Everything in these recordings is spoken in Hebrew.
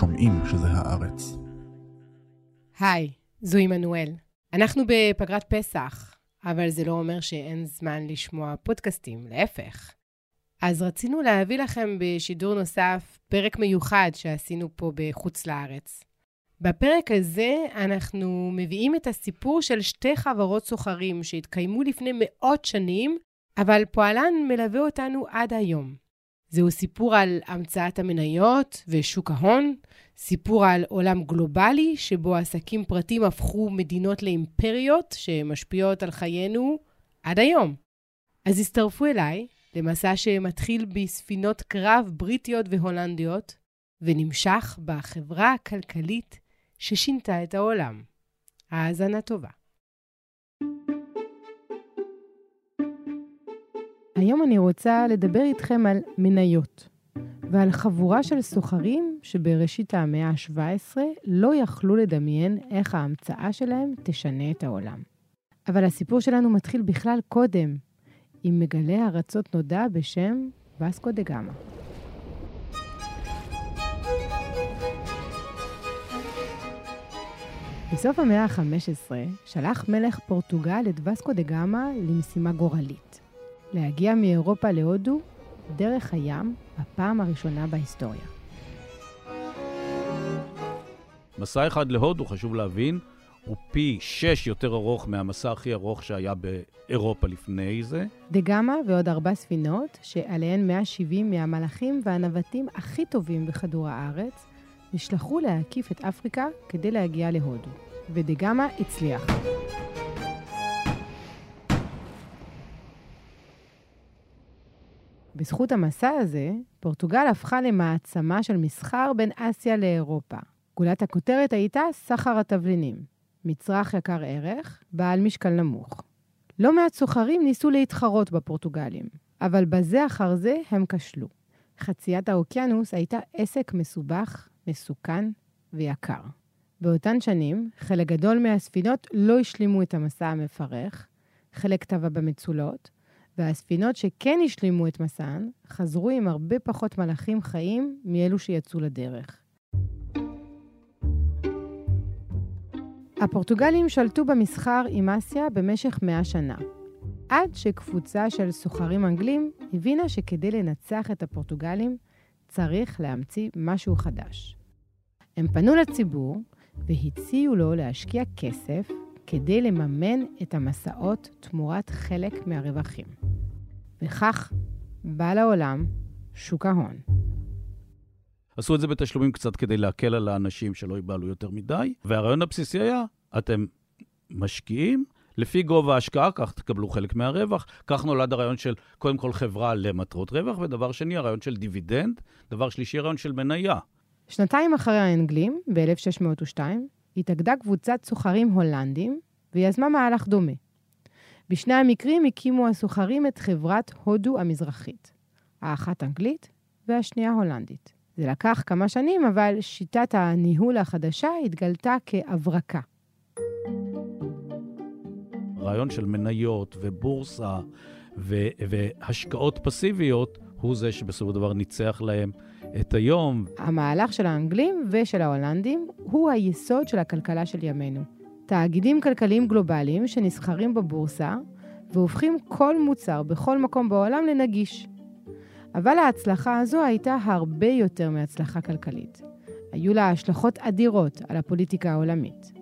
שומעים שזה הארץ. היי, זו עמנואל. אנחנו בפגרת פסח, אבל זה לא אומר שאין זמן לשמוע פודקאסטים, להפך. אז רצינו להביא לכם בשידור נוסף פרק מיוחד שעשינו פה בחוץ לארץ. בפרק הזה אנחנו מביאים את הסיפור של שתי חברות סוחרים שהתקיימו לפני מאות שנים, אבל פועלן מלווה אותנו עד היום. זהו סיפור על המצאת המניות ושוק ההון, סיפור על עולם גלובלי שבו עסקים פרטיים הפכו מדינות לאימפריות שמשפיעות על חיינו עד היום. אז הצטרפו אליי למסע שמתחיל בספינות קרב בריטיות והולנדיות, ונמשך בחברה הכלכלית ששינתה את העולם. האזנה טובה. היום אני רוצה לדבר איתכם על מניות, ועל חבורה של סוחרים שבראשית המאה ה-17 לא יכלו לדמיין איך ההמצאה שלהם תשנה את העולם. אבל הסיפור שלנו מתחיל בכלל קודם, עם מגלה ארצות נודע בשם וסקו דה גאמה. בסוף המאה ה-15 שלח מלך פורטוגל את וסקו דה גאמה למשימה גורלית. להגיע מאירופה להודו דרך הים בפעם הראשונה בהיסטוריה. מסע אחד להודו, חשוב להבין, הוא פי שש יותר ארוך מהמסע הכי ארוך שהיה באירופה לפני זה. דה גאמה ועוד ארבע ספינות, שעליהן 170 מהמלאכים והנווטים הכי טובים בכדור הארץ, נשלחו להקיף את אפריקה כדי להגיע להודו. ודה גאמה הצליח. בזכות המסע הזה, פורטוגל הפכה למעצמה של מסחר בין אסיה לאירופה. גולת הכותרת הייתה סחר התבלינים, מצרך יקר ערך, בעל משקל נמוך. לא מעט סוחרים ניסו להתחרות בפורטוגלים, אבל בזה אחר זה הם כשלו. חציית האוקיינוס הייתה עסק מסובך, מסוכן ויקר. באותן שנים, חלק גדול מהספינות לא השלימו את המסע המפרך, חלק טבע במצולות, והספינות שכן השלימו את מסען, חזרו עם הרבה פחות מלאכים חיים מאלו שיצאו לדרך. הפורטוגלים שלטו במסחר עם אסיה במשך מאה שנה, עד שקבוצה של סוחרים אנגלים הבינה שכדי לנצח את הפורטוגלים צריך להמציא משהו חדש. הם פנו לציבור והציעו לו להשקיע כסף כדי לממן את המסעות תמורת חלק מהרווחים. וכך בא לעולם שוק ההון. עשו את זה בתשלומים קצת כדי להקל על האנשים שלא ייבהלו יותר מדי, והרעיון הבסיסי היה, אתם משקיעים, לפי גובה ההשקעה, כך תקבלו חלק מהרווח. כך נולד הרעיון של קודם כל חברה למטרות רווח, ודבר שני, הרעיון של דיבידנד, דבר שלישי, הרעיון של מניה. שנתיים אחרי האנגלים, ב-1602, התאגדה קבוצת סוחרים הולנדים ויזמה מהלך דומה. בשני המקרים הקימו הסוחרים את חברת הודו המזרחית, האחת אנגלית והשנייה הולנדית. זה לקח כמה שנים, אבל שיטת הניהול החדשה התגלתה כהברקה. רעיון של מניות ובורסה ו- והשקעות פסיביות הוא זה שבסופו של דבר ניצח להם את היום. המהלך של האנגלים ושל ההולנדים הוא היסוד של הכלכלה של ימינו. תאגידים כלכליים גלובליים שנסחרים בבורסה והופכים כל מוצר בכל מקום בעולם לנגיש. אבל ההצלחה הזו הייתה הרבה יותר מהצלחה כלכלית. היו לה השלכות אדירות על הפוליטיקה העולמית.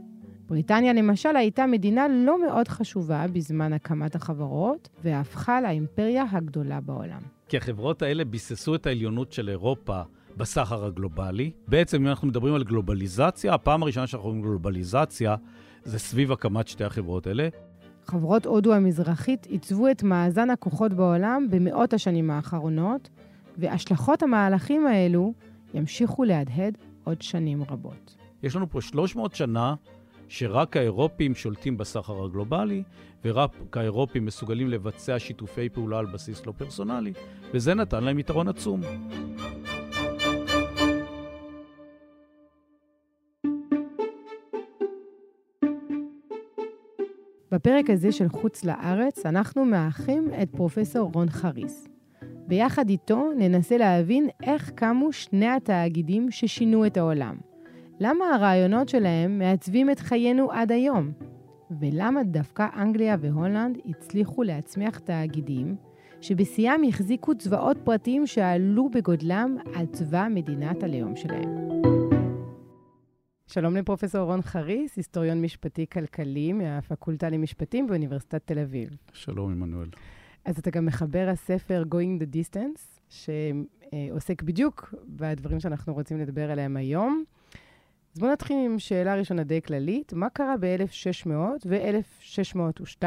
בריטניה למשל הייתה מדינה לא מאוד חשובה בזמן הקמת החברות, והפכה לאימפריה הגדולה בעולם. כי החברות האלה ביססו את העליונות של אירופה בסחר הגלובלי. בעצם, אם אנחנו מדברים על גלובליזציה, הפעם הראשונה שאנחנו רואים גלובליזציה זה סביב הקמת שתי החברות האלה. חברות הודו המזרחית עיצבו את מאזן הכוחות בעולם במאות השנים האחרונות, והשלכות המהלכים האלו ימשיכו להדהד עוד שנים רבות. יש לנו פה 300 שנה שרק האירופים שולטים בסחר הגלובלי, ורק האירופים מסוגלים לבצע שיתופי פעולה על בסיס לא פרסונלי, וזה נתן להם יתרון עצום. בפרק הזה של חוץ לארץ אנחנו מארחים את פרופסור רון חריס. ויחד איתו ננסה להבין איך קמו שני התאגידים ששינו את העולם. למה הרעיונות שלהם מעצבים את חיינו עד היום? ולמה דווקא אנגליה והולנד הצליחו להצמיח תאגידים שבשיאם החזיקו צבאות פרטיים שעלו בגודלם על צבא מדינת הלאום שלהם. שלום לפרופסור רון חריס, היסטוריון משפטי-כלכלי מהפקולטה למשפטים באוניברסיטת תל אביב. שלום, עמנואל. אז אתה גם מחבר הספר Going the Distance, שעוסק בדיוק בדברים שאנחנו רוצים לדבר עליהם היום. אז בואו נתחיל עם שאלה ראשונה די כללית. מה קרה ב-1600 ו-1602,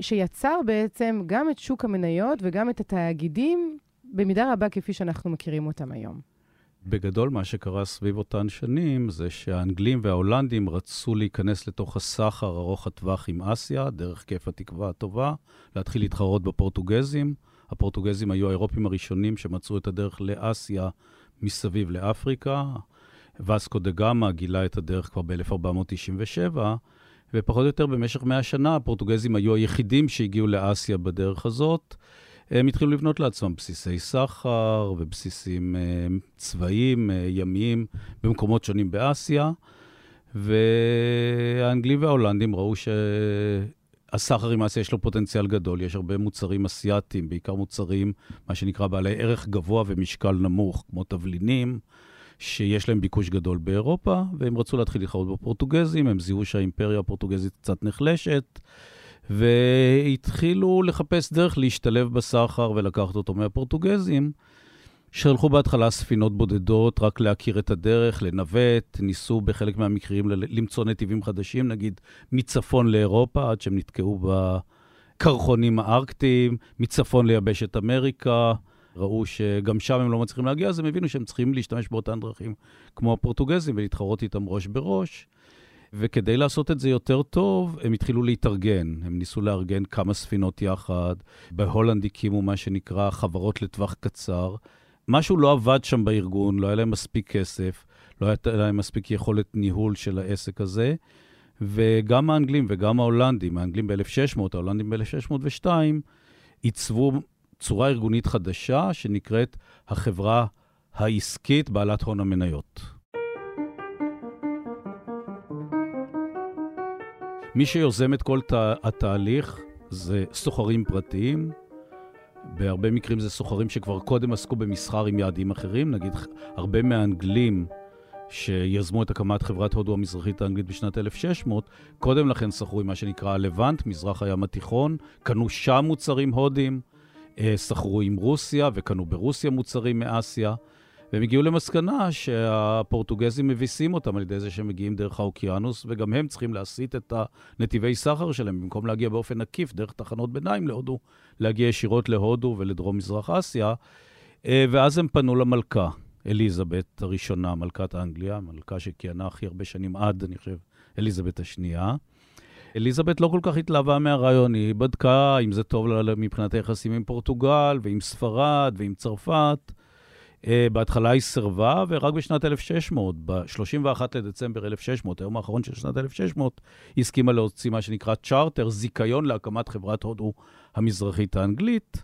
שיצר בעצם גם את שוק המניות וגם את התאגידים, במידה רבה כפי שאנחנו מכירים אותם היום? בגדול, מה שקרה סביב אותן שנים זה שהאנגלים וההולנדים רצו להיכנס לתוך הסחר ארוך הטווח עם אסיה, דרך כיף התקווה הטובה, להתחיל להתחרות בפורטוגזים. הפורטוגזים היו האירופים הראשונים שמצאו את הדרך לאסיה מסביב לאפריקה. וסקו דה גמא גילה את הדרך כבר ב-1497, ופחות או יותר במשך מאה שנה הפורטוגזים היו היחידים שהגיעו לאסיה בדרך הזאת. הם התחילו לבנות לעצמם בסיסי סחר ובסיסים אה, צבאיים, אה, ימיים, במקומות שונים באסיה. והאנגלים וההולנדים ראו שהסחר עם אסיה יש לו פוטנציאל גדול, יש הרבה מוצרים אסייתיים, בעיקר מוצרים, מה שנקרא בעלי ערך גבוה ומשקל נמוך, כמו תבלינים, שיש להם ביקוש גדול באירופה, והם רצו להתחיל להתחרות בפורטוגזים, הם זיהו שהאימפריה הפורטוגזית קצת נחלשת, והתחילו לחפש דרך להשתלב בסחר ולקחת אותו מהפורטוגזים, שהלכו בהתחלה ספינות בודדות, רק להכיר את הדרך, לנווט, ניסו בחלק מהמקרים למצוא נתיבים חדשים, נגיד מצפון לאירופה, עד שהם נתקעו בקרחונים הארקטיים, מצפון ליבשת אמריקה. ראו שגם שם הם לא מצליחים להגיע, אז הם הבינו שהם צריכים להשתמש באותן דרכים כמו הפורטוגזים ולהתחרות איתם ראש בראש. וכדי לעשות את זה יותר טוב, הם התחילו להתארגן. הם ניסו לארגן כמה ספינות יחד. בהולנד הקימו מה שנקרא חברות לטווח קצר. משהו לא עבד שם בארגון, לא היה להם מספיק כסף, לא הייתה להם מספיק יכולת ניהול של העסק הזה. וגם האנגלים וגם ההולנדים, האנגלים ב-1600, ההולנדים ב-1602, עיצבו צורה ארגונית חדשה שנקראת החברה העסקית בעלת הון המניות. מי שיוזם את כל תה, התהליך זה סוחרים פרטיים. בהרבה מקרים זה סוחרים שכבר קודם עסקו במסחר עם יעדים אחרים. נגיד, הרבה מהאנגלים שיזמו את הקמת חברת הודו המזרחית האנגלית בשנת 1600, קודם לכן סחרו עם מה שנקרא הלבנט, מזרח הים התיכון, קנו שם מוצרים הודיים, אה, סחרו עם רוסיה וקנו ברוסיה מוצרים מאסיה. והם הגיעו למסקנה שהפורטוגזים מביסים אותם על ידי זה שהם מגיעים דרך האוקיינוס, וגם הם צריכים להסיט את הנתיבי סחר שלהם, במקום להגיע באופן עקיף דרך תחנות ביניים להודו, להגיע ישירות להודו ולדרום-מזרח אסיה. אה, ואז הם פנו למלכה, אליזבת הראשונה, מלכת אנגליה, מלכה שכיהנה הכי הרבה שנים עד, אני חושב, אליזבת השנייה. אליזבת לא כל כך התלהבה מהרעיון, היא בדקה אם זה טוב לה מבחינת היחסים עם פורטוגל ועם ספרד ועם צרפת. Uh, בהתחלה היא סירבה, ורק בשנת 1600, ב-31 לדצמבר 1600, היום האחרון של שנת 1600, היא הסכימה להוציא מה שנקרא צ'רטר, זיכיון להקמת חברת הודו המזרחית האנגלית.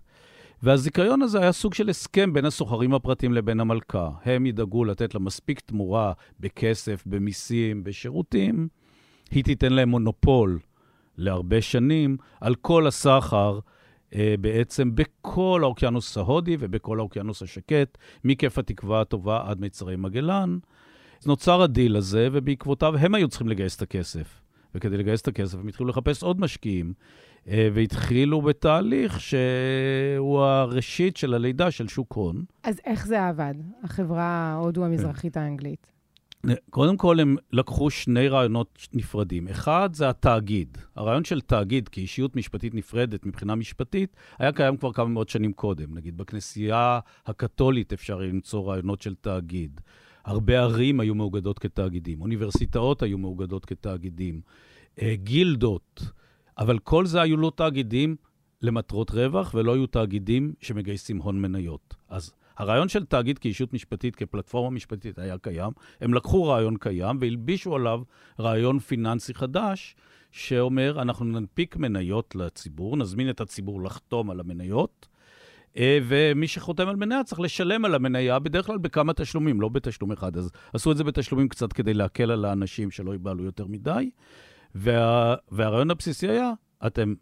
והזיכיון הזה היה סוג של הסכם בין הסוחרים הפרטיים לבין המלכה. הם ידאגו לתת לה מספיק תמורה בכסף, במיסים, בשירותים. היא תיתן להם מונופול להרבה שנים על כל הסחר אה, בעצם בכל האוקיינוס ההודי ובכל האוקיינוס השקט, מכף התקווה הטובה עד מיצרי מגלן. נוצר הדיל הזה, ובעקבותיו הם היו צריכים לגייס את הכסף. וכדי לגייס את הכסף הם התחילו לחפש עוד משקיעים, אה, והתחילו בתהליך שהוא הראשית של הלידה של שוק הון. אז איך זה עבד, החברה ההודו המזרחית האנגלית? קודם כל, הם לקחו שני רעיונות נפרדים. אחד זה התאגיד. הרעיון של תאגיד כאישיות משפטית נפרדת מבחינה משפטית, היה קיים כבר כמה מאות שנים קודם. נגיד, בכנסייה הקתולית אפשר למצוא רעיונות של תאגיד. הרבה ערים היו מאוגדות כתאגידים, אוניברסיטאות היו מאוגדות כתאגידים, אה, גילדות, אבל כל זה היו לא תאגידים למטרות רווח ולא היו תאגידים שמגייסים הון מניות. אז הרעיון של תאגיד כאישות משפטית, כפלטפורמה משפטית, היה קיים. הם לקחו רעיון קיים והלבישו עליו רעיון פיננסי חדש, שאומר, אנחנו ננפיק מניות לציבור, נזמין את הציבור לחתום על המניות, אה, ומי שחותם על מניה צריך לשלם על המניה, בדרך כלל בכמה תשלומים, לא בתשלום אחד. אז עשו את זה בתשלומים קצת כדי להקל על האנשים שלא ייבהלו יותר מדי. וה, והרעיון הבסיסי היה, אתם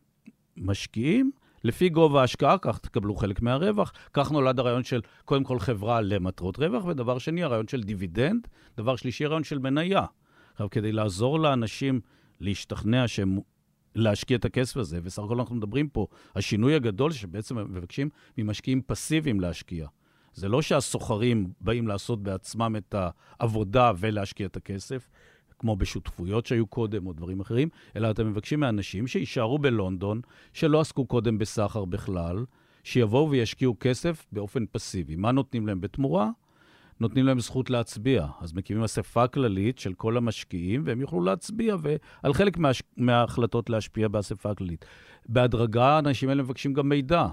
משקיעים, לפי גובה ההשקעה, כך תקבלו חלק מהרווח. כך נולד הרעיון של, קודם כל, חברה למטרות רווח, ודבר שני, הרעיון של דיבידנד. דבר שלישי, הרעיון של מניה. עכשיו, כדי לעזור לאנשים להשתכנע שהם להשקיע את הכסף הזה, וסך הכל אנחנו מדברים פה, השינוי הגדול שבעצם מבקשים ממשקיעים פסיביים להשקיע. זה לא שהסוחרים באים לעשות בעצמם את העבודה ולהשקיע את הכסף, כמו בשותפויות שהיו קודם או דברים אחרים, אלא אתם מבקשים מאנשים שיישארו בלונדון, שלא עסקו קודם בסחר בכלל, שיבואו וישקיעו כסף באופן פסיבי. מה נותנים להם בתמורה? נותנים להם זכות להצביע. אז מקימים אספה כללית של כל המשקיעים, והם יוכלו להצביע ועל חלק מה, מההחלטות להשפיע באספה הכללית. בהדרגה האנשים האלה מבקשים גם מידע.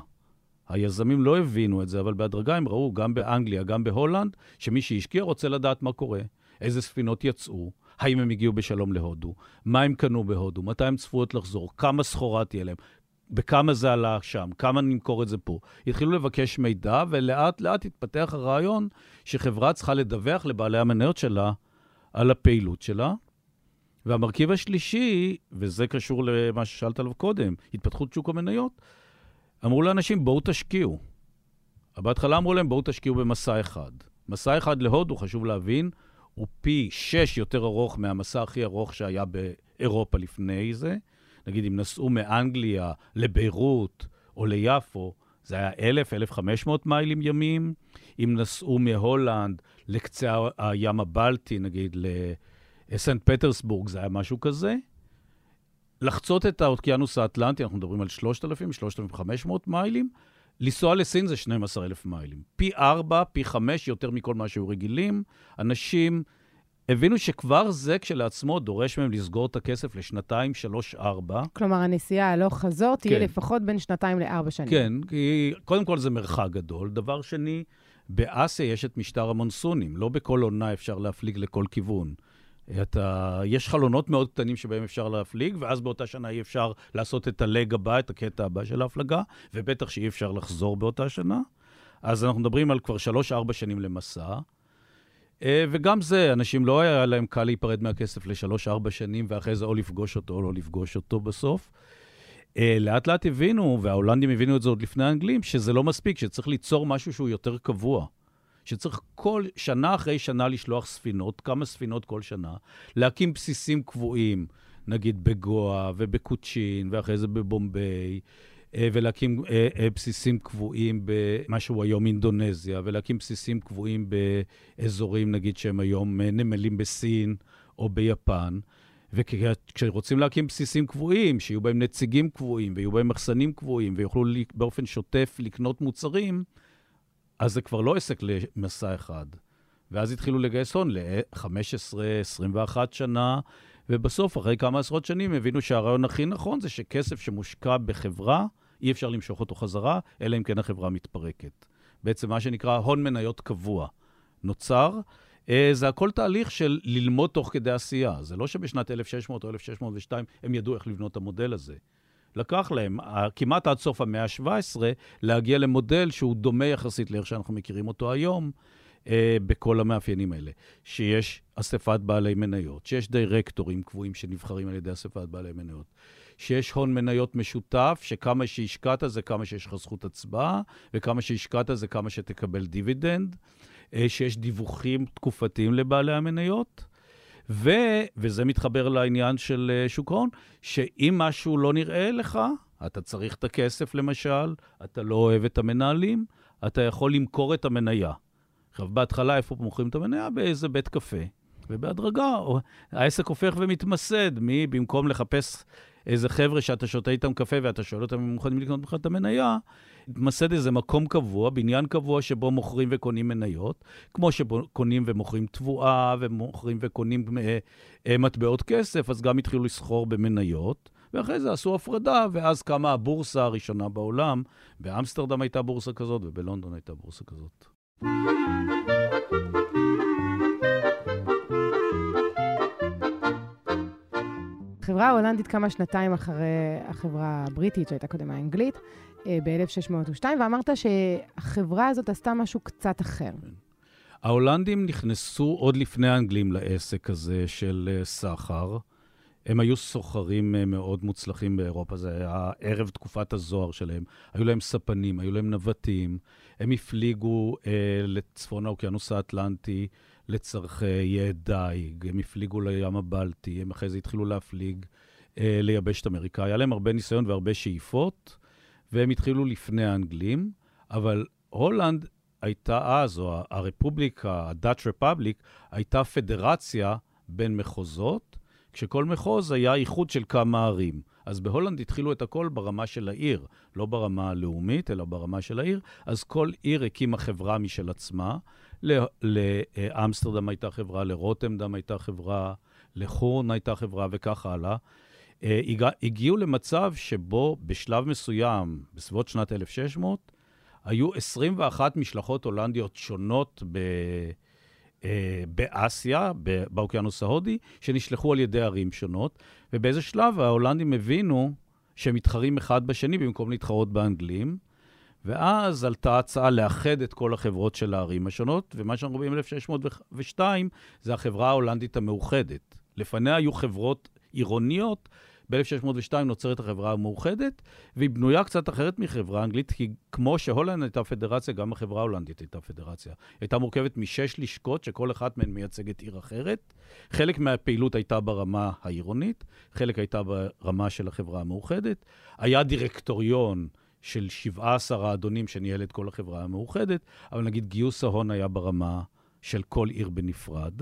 היזמים לא הבינו את זה, אבל בהדרגה הם ראו, גם באנגליה, גם בהולנד, שמי שהשקיע רוצה לדעת מה קורה, איזה ספינות יצאו, האם הם הגיעו בשלום להודו, מה הם קנו בהודו, מתי הם צפויות לחזור, כמה סחורה תהיה להם, בכמה זה עלה שם, כמה נמכור את זה פה. התחילו לבקש מידע, ולאט לאט התפתח הרעיון שחברה צריכה לדווח לבעלי המניות שלה על הפעילות שלה. והמרכיב השלישי, וזה קשור למה ששאלת עליו קודם, התפתחות שוק המניות, אמרו לאנשים, בואו תשקיעו. בהתחלה אמרו להם, בואו תשקיעו במסע אחד. מסע אחד להודו, חשוב להבין, הוא פי שש יותר ארוך מהמסע הכי ארוך שהיה באירופה לפני זה. נגיד, אם נסעו מאנגליה לביירות או ליפו, זה היה 1,000-1,500 מיילים ימים. אם נסעו מהולנד לקצה הים הבלטי, נגיד לסנט פטרסבורג, זה היה משהו כזה. לחצות את האוקיינוס האטלנטי, אנחנו מדברים על 3,000-3,500 מיילים. לנסוע לסין זה 12,000 מיילים. פי 4, פי 5 יותר מכל מה שהיו רגילים. אנשים הבינו שכבר זה כשלעצמו דורש מהם לסגור את הכסף לשנתיים, שלוש, ארבע. כלומר, הנסיעה הלוך חזור תהיה כן. לפחות בין שנתיים לארבע שנים. כן, כי קודם כל זה מרחק גדול. דבר שני, באסיה יש את משטר המונסונים. לא בכל עונה אפשר להפליג לכל כיוון. אתה, יש חלונות מאוד קטנים שבהם אפשר להפליג, ואז באותה שנה אי אפשר לעשות את הלג הבא, את הקטע הבא של ההפלגה, ובטח שאי אפשר לחזור באותה שנה. אז אנחנו מדברים על כבר שלוש-ארבע שנים למסע. אה, וגם זה, אנשים לא היה להם קל להיפרד מהכסף לשלוש-ארבע שנים, ואחרי זה או לפגוש אותו או לא לפגוש אותו בסוף. אה, לאט לאט הבינו, וההולנדים הבינו את זה עוד לפני האנגלים, שזה לא מספיק, שצריך ליצור משהו שהוא יותר קבוע. שצריך כל שנה אחרי שנה לשלוח ספינות, כמה ספינות כל שנה, להקים בסיסים קבועים, נגיד בגואה ובקוצ'ין, ואחרי זה בבומביי, אה, ולהקים אה, אה, בסיסים קבועים במה שהוא היום אינדונזיה, ולהקים בסיסים קבועים באזורים, נגיד, שהם היום נמלים בסין או ביפן. וכשרוצים להקים בסיסים קבועים, שיהיו בהם נציגים קבועים, ויהיו בהם מחסנים קבועים, ויוכלו באופן שוטף לקנות מוצרים, אז זה כבר לא עסק למסע אחד. ואז התחילו לגייס הון ל-15, 21 שנה, ובסוף, אחרי כמה עשרות שנים, הבינו שהרעיון הכי נכון זה שכסף שמושקע בחברה, אי אפשר למשוך אותו חזרה, אלא אם כן החברה מתפרקת. בעצם מה שנקרא הון מניות קבוע נוצר. אה, זה הכל תהליך של ללמוד תוך כדי עשייה. זה לא שבשנת 1600 או 1602 הם ידעו איך לבנות את המודל הזה. לקח להם כמעט עד סוף המאה ה-17 להגיע למודל שהוא דומה יחסית לאיך שאנחנו מכירים אותו היום, אה, בכל המאפיינים האלה. שיש אספת בעלי מניות, שיש דירקטורים קבועים שנבחרים על ידי אספת בעלי מניות, שיש הון מניות משותף, שכמה שהשקעת זה כמה שיש לך זכות הצבעה, וכמה שהשקעת זה כמה שתקבל דיבידנד, אה, שיש דיווחים תקופתיים לבעלי המניות. ו, וזה מתחבר לעניין של אה, שוק ההון, שאם משהו לא נראה לך, אתה צריך את הכסף למשל, אתה לא אוהב את המנהלים, אתה יכול למכור את המניה. עכשיו, בהתחלה, איפה מוכרים את המניה? באיזה בית קפה. ובהדרגה, העסק הופך ומתמסד, מי במקום לחפש איזה חבר'ה שאתה שותה איתם קפה ואתה שואל אותם אם הם מוכנים לקנות לך את המניה, מתמסד איזה מקום קבוע, בניין קבוע שבו מוכרים וקונים מניות, כמו שקונים ומוכרים תבואה ומוכרים וקונים אה, אה, מטבעות כסף, אז גם התחילו לסחור במניות. ואחרי זה עשו הפרדה, ואז קמה הבורסה הראשונה בעולם. באמסטרדם הייתה בורסה כזאת ובלונדון הייתה בורסה כזאת. החברה ההולנדית קמה שנתיים אחרי החברה הבריטית, שהייתה קודם האנגלית, אה, ב-1602, ואמרת שהחברה הזאת עשתה משהו קצת אחר. ההולנדים נכנסו עוד לפני האנגלים לעסק הזה של אה, סחר. הם היו סוחרים אה, מאוד מוצלחים באירופה, זה היה ערב תקופת הזוהר שלהם. היו להם ספנים, היו להם נווטים, הם הפליגו אה, לצפון האוקיינוס האטלנטי לצורכי דייג, הם הפליגו לים הבלטי, הם אחרי זה התחילו להפליג אה, ליבשת אמריקה. היה להם הרבה ניסיון והרבה שאיפות, והם התחילו לפני האנגלים, אבל הולנד הייתה אז, או הרפובליקה, ה-Dutch Republic, הייתה פדרציה בין מחוזות, כשכל מחוז היה איחוד של כמה ערים. אז בהולנד התחילו את הכל ברמה של העיר, לא ברמה הלאומית, אלא ברמה של העיר. אז כל עיר הקימה חברה משל עצמה. לאמסטרדם הייתה חברה, לרוטמדם הייתה חברה, לחורן הייתה חברה וכך הלאה. אה, הגיעו למצב שבו בשלב מסוים, בסביבות שנת 1600, היו 21 משלחות הולנדיות שונות ב... אה, באסיה, באוקיינוס ההודי, שנשלחו על ידי ערים שונות, ובאיזה שלב ההולנדים הבינו שהם מתחרים אחד בשני במקום להתחרות באנגלים, ואז עלתה הצעה לאחד את כל החברות של הערים השונות, ומה שאנחנו רואים ב-1602 זה החברה ההולנדית המאוחדת. לפניה היו חברות עירוניות ב-1602 נוצרת החברה המאוחדת, והיא בנויה קצת אחרת מחברה אנגלית, כי כמו שהולנד הייתה פדרציה, גם החברה ההולנדית הייתה פדרציה. הייתה מורכבת משש לשכות, שכל אחת מהן מייצגת עיר אחרת. חלק מהפעילות הייתה ברמה העירונית, חלק הייתה ברמה של החברה המאוחדת. היה דירקטוריון של 17 האדונים שניהל את כל החברה המאוחדת, אבל נגיד גיוס ההון היה ברמה של כל עיר בנפרד.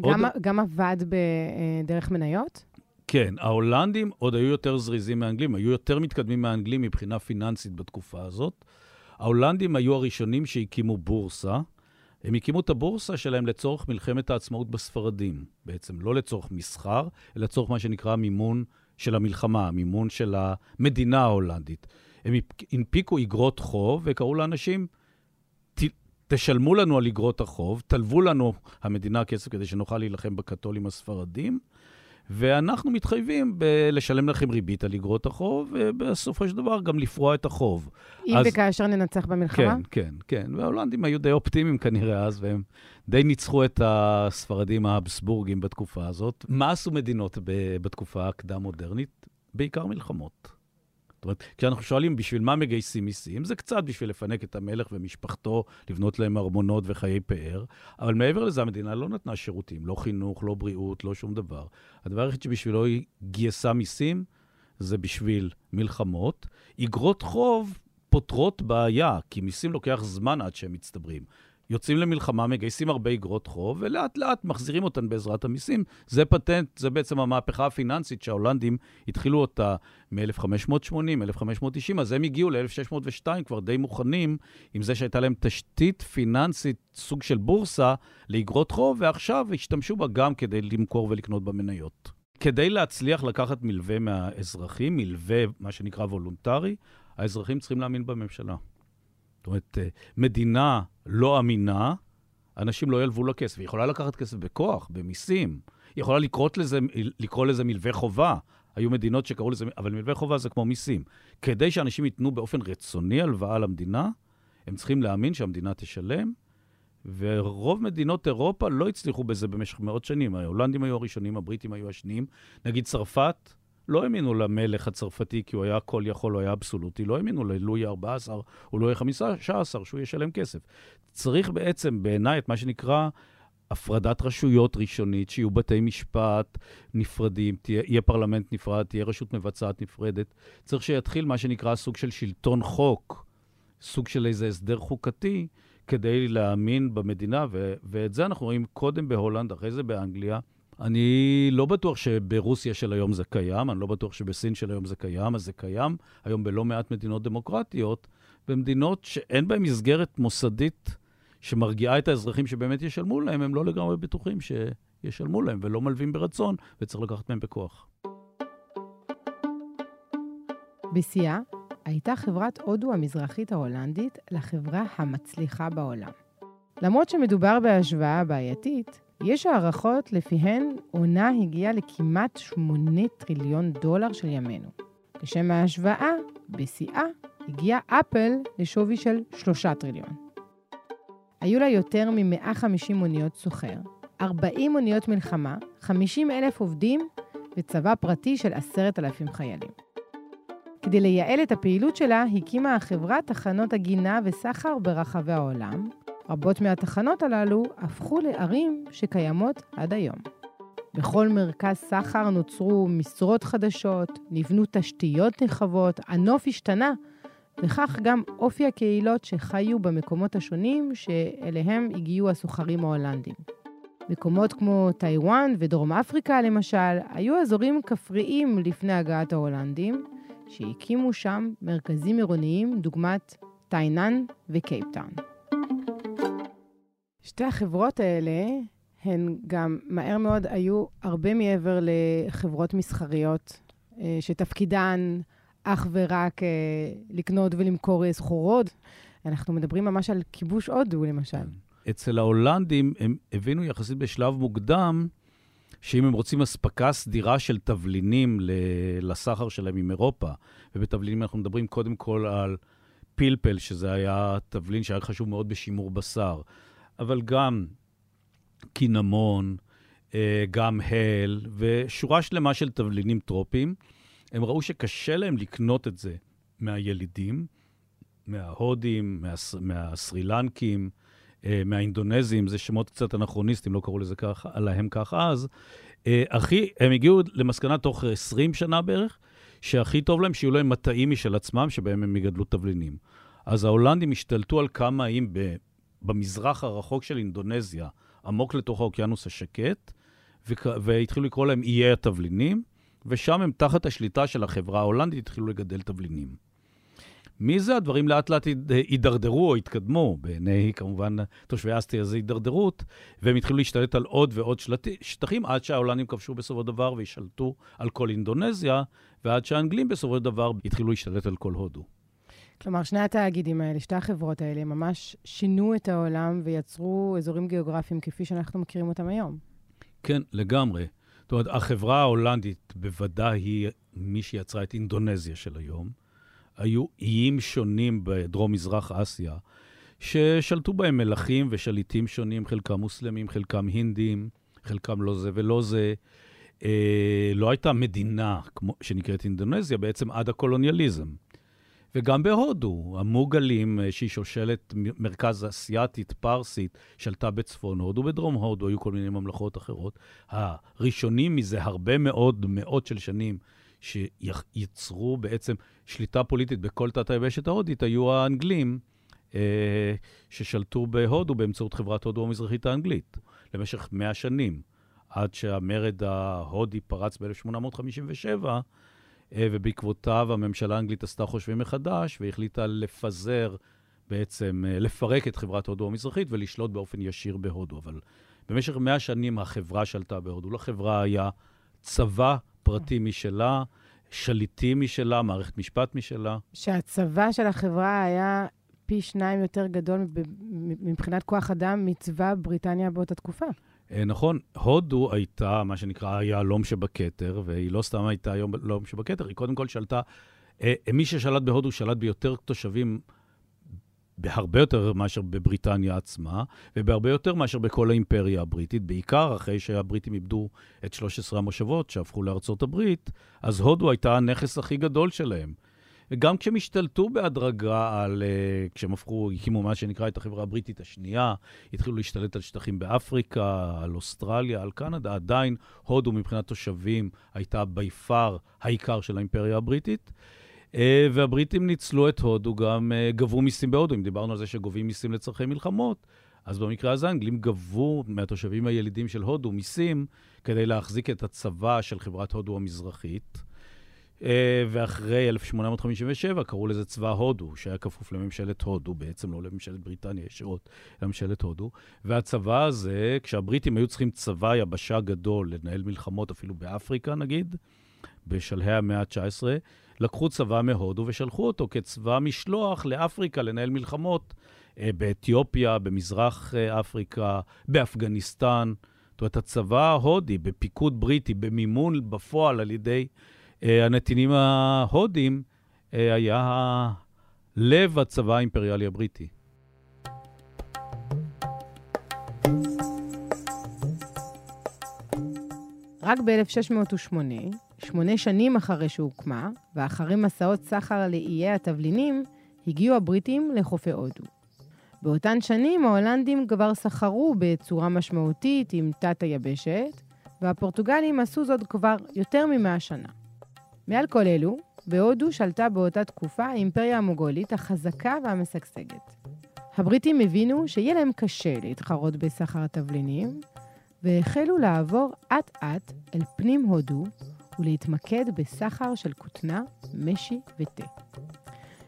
גם, עוד... גם עבד בדרך מניות? כן, ההולנדים עוד היו יותר זריזים מהאנגלים, היו יותר מתקדמים מהאנגלים מבחינה פיננסית בתקופה הזאת. ההולנדים היו הראשונים שהקימו בורסה. הם הקימו את הבורסה שלהם לצורך מלחמת העצמאות בספרדים, בעצם לא לצורך מסחר, אלא לצורך מה שנקרא מימון של המלחמה, מימון של המדינה ההולנדית. הם הנפיקו איגרות חוב וקראו לאנשים, תשלמו לנו על איגרות החוב, תלוו לנו המדינה כסף כדי שנוכל להילחם בקתולים הספרדים, ואנחנו מתחייבים ב- לשלם לכם ריבית על אגרות החוב, ובסופו של דבר גם לפרוע את החוב. אם אז... וכאשר ננצח במלחמה? כן, כן, כן. וההולנדים היו די אופטימיים כנראה אז, והם די ניצחו את הספרדים האבסבורגים בתקופה הזאת. מה עשו מדינות ב- בתקופה הקדם-מודרנית? בעיקר מלחמות. זאת אומרת, כשאנחנו שואלים בשביל מה מגייסים מיסים, זה קצת בשביל לפנק את המלך ומשפחתו, לבנות להם ארמונות וחיי פאר, אבל מעבר לזה המדינה לא נתנה שירותים, לא חינוך, לא בריאות, לא שום דבר. הדבר היחיד שבשבילו היא גייסה מיסים, זה בשביל מלחמות. אגרות חוב פותרות בעיה, כי מיסים לוקח זמן עד שהם מצטברים. יוצאים למלחמה, מגייסים הרבה אגרות חוב, ולאט לאט מחזירים אותן בעזרת המיסים. זה פטנט, זה בעצם המהפכה הפיננסית שההולנדים התחילו אותה מ-1580, 1590, אז הם הגיעו ל-1602 כבר די מוכנים עם זה שהייתה להם תשתית פיננסית, סוג של בורסה, לאגרות חוב, ועכשיו השתמשו בה גם כדי למכור ולקנות במניות. כדי להצליח לקחת מלווה מהאזרחים, מלווה, מה שנקרא וולונטרי, האזרחים צריכים להאמין בממשלה. זאת אומרת, אה, מדינה לא אמינה, אנשים לא ילוו לה כסף. היא יכולה לקחת כסף בכוח, במיסים. היא יכולה לזה, לקרוא לזה מלווה חובה. היו מדינות שקראו לזה, אבל מלווה חובה זה כמו מיסים. כדי שאנשים ייתנו באופן רצוני הלוואה למדינה, הם צריכים להאמין שהמדינה תשלם, ורוב מדינות אירופה לא הצליחו בזה במשך מאות שנים. ההולנדים היו הראשונים, הבריטים היו השניים. נגיד צרפת, לא האמינו למלך הצרפתי כי הוא היה כל יכול, הוא היה אבסולוטי, לא האמינו ללואי ה-14 או לואי ה-15 שהוא ישלם כסף. צריך בעצם, בעיניי, את מה שנקרא הפרדת רשויות ראשונית, שיהיו בתי משפט נפרדים, תהיה, יהיה פרלמנט נפרד, תהיה רשות מבצעת נפרדת. צריך שיתחיל מה שנקרא סוג של שלטון חוק, סוג של איזה הסדר חוקתי, כדי להאמין במדינה, ו- ואת זה אנחנו רואים קודם בהולנד, אחרי זה באנגליה. אני לא בטוח שברוסיה של היום זה קיים, אני לא בטוח שבסין של היום זה קיים, אז זה קיים היום בלא מעט מדינות דמוקרטיות, במדינות שאין בהן מסגרת מוסדית שמרגיעה את האזרחים שבאמת ישלמו להם, הם לא לגמרי בטוחים שישלמו להם ולא מלווים ברצון, וצריך לקחת מהם בכוח. בשיאה הייתה חברת הודו המזרחית ההולנדית לחברה המצליחה בעולם. למרות שמדובר בהשוואה בעייתית, יש הערכות לפיהן עונה הגיעה לכמעט 8 טריליון דולר של ימינו. לשם ההשוואה, בשיאה הגיעה אפל לשווי של 3 טריליון. היו לה יותר מ-150 אוניות סוחר, 40 אוניות מלחמה, 50 אלף עובדים וצבא פרטי של 10,000 חיילים. כדי לייעל את הפעילות שלה, הקימה החברה תחנות הגינה וסחר ברחבי העולם. רבות מהתחנות הללו הפכו לערים שקיימות עד היום. בכל מרכז סחר נוצרו משרות חדשות, נבנו תשתיות נרחבות, הנוף השתנה, וכך גם אופי הקהילות שחיו במקומות השונים שאליהם הגיעו הסוחרים ההולנדים. מקומות כמו טיוואן ודרום אפריקה, למשל, היו אזורים כפריים לפני הגעת ההולנדים, שהקימו שם מרכזים עירוניים דוגמת טיינן וקייפטאון. שתי החברות האלה הן גם מהר מאוד היו הרבה מעבר לחברות מסחריות, אה, שתפקידן אך ורק אה, לקנות ולמכור סחורות. אנחנו מדברים ממש על כיבוש הודו, למשל. אצל ההולנדים הם הבינו יחסית בשלב מוקדם, שאם הם רוצים אספקה סדירה של תבלינים לסחר שלהם עם אירופה, ובתבלינים אנחנו מדברים קודם כל על פלפל, שזה היה תבלין שהיה חשוב מאוד בשימור בשר, אבל גם קינמון, אה, גם הל, ושורה שלמה של תבלינים טרופיים. הם ראו שקשה להם לקנות את זה מהילידים, מההודים, מהס... מהסרילנקים, אה, מהאינדונזים, זה שמות קצת אנכרוניסטיים, לא קראו לזה ככה, להם כך אז. הכי, אה, הם הגיעו למסקנה תוך 20 שנה בערך, שהכי טוב להם שיהיו להם מטעים משל עצמם, שבהם הם יגדלו תבלינים. אז ההולנדים השתלטו על כמה איים במזרח הרחוק של אינדונזיה, עמוק לתוך האוקיינוס השקט, והתחילו לקרוא להם איי התבלינים, ושם הם תחת השליטה של החברה ההולנדית התחילו לגדל תבלינים. מזה הדברים לאט לאט הידרדרו או התקדמו, בעיני כמובן תושבי אסטיה זה הידרדרות, והם התחילו להשתלט על עוד ועוד שלט... שטחים עד שההולנדים כבשו בסופו של דבר וישלטו על כל אינדונזיה, ועד שהאנגלים בסופו של דבר התחילו להשתלט על כל הודו. כלומר, שני התאגידים האלה, שתי החברות האלה, ממש שינו את העולם ויצרו אזורים גיאוגרפיים כפי שאנחנו מכירים אותם היום. כן, לגמרי. זאת אומרת, החברה ההולנדית בוודאי היא מי שיצרה את אינדונזיה של היום. היו איים שונים בדרום-מזרח אסיה, ששלטו בהם מלכים ושליטים שונים, חלקם מוסלמים, חלקם הינדים, חלקם לא זה ולא זה. אה, לא הייתה מדינה כמו, שנקראת אינדונזיה בעצם עד הקולוניאליזם. וגם בהודו, המוגלים, אה, שהיא שושלת מרכז אסייתית, פרסית, שלטה בצפון הודו, בדרום הודו היו כל מיני ממלכות אחרות. הראשונים מזה הרבה מאוד, מאות של שנים, שיצרו בעצם שליטה פוליטית בכל תת-היבשת ההודית, היו האנגלים, אה, ששלטו בהודו באמצעות חברת הודו המזרחית האנגלית, למשך מאה שנים, עד שהמרד ההודי פרץ ב-1857, אה, ובעקבותיו הממשלה האנגלית עשתה חושבים מחדש והחליטה לפזר, בעצם אה, לפרק את חברת הודו המזרחית ולשלוט באופן ישיר בהודו. אבל במשך מאה שנים החברה שלטה בהודו. לחברה היה צבא פרטי משלה, שליטים משלה, מערכת משפט משלה. שהצבא של החברה היה פי שניים יותר גדול מבחינת כוח אדם מצבא בריטניה באותה תקופה. אה, נכון, הודו הייתה מה שנקרא היהלום שבכתר, והיא לא סתם הייתה היהלום שבכתר, היא קודם כל שלטה, אה, מי ששלט בהודו שלט ביותר תושבים, בהרבה יותר מאשר בבריטניה עצמה, ובהרבה יותר מאשר בכל האימפריה הבריטית, בעיקר אחרי שהבריטים איבדו את 13 המושבות שהפכו לארצות הברית, אז הודו הייתה הנכס הכי גדול שלהם. וגם כשהם השתלטו בהדרגה על, uh, כשהם הפכו, הקימו מה שנקרא את החברה הבריטית השנייה, התחילו להשתלט על שטחים באפריקה, על אוסטרליה, על קנדה, עדיין הודו מבחינת תושבים הייתה בי פאר העיקר של האימפריה הבריטית. Uh, והבריטים ניצלו את הודו, גם uh, גבו מיסים בהודו. אם דיברנו על זה שגובים מיסים לצורכי מלחמות, אז במקרה הזה האנגלים גבו מהתושבים הילידים של הודו מיסים כדי להחזיק את הצבא של חברת הודו המזרחית. אה, ואחרי 1857 קראו לזה צבא הודו, שהיה כפוף לממשלת הודו, בעצם לא לממשלת בריטניה ישירות, לממשלת הודו. והצבא הזה, כשהבריטים היו צריכים צבא יבשה גדול לנהל מלחמות, אפילו באפריקה נגיד, בשלהי המאה ה-19, לקחו צבא מהודו ושלחו אותו כצבא משלוח לאפריקה לנהל מלחמות אה, באתיופיה, במזרח אה, אפריקה, באפגניסטן. זאת אומרת, הצבא ההודי, בפיקוד בריטי, במימון בפועל על ידי הנתינים ההודים, אה, היה לב הצבא האימפריאלי הבריטי. רק ב-1608, שמונה שנים אחרי שהוקמה, ואחרי מסעות סחר לאיי התבלינים, הגיעו הבריטים לחופי הודו. באותן שנים ההולנדים כבר סחרו בצורה משמעותית עם תת-היבשת, והפורטוגלים עשו זאת כבר יותר ממאה שנה. מעל כל אלו, בהודו שלטה באותה תקופה האימפריה המוגולית החזקה והמשגשגת. הבריטים הבינו שיהיה להם קשה להתחרות בסחר התבלינים, והחלו לעבור אט-אט אל פנים הודו ולהתמקד בסחר של כותנה, משי ותה.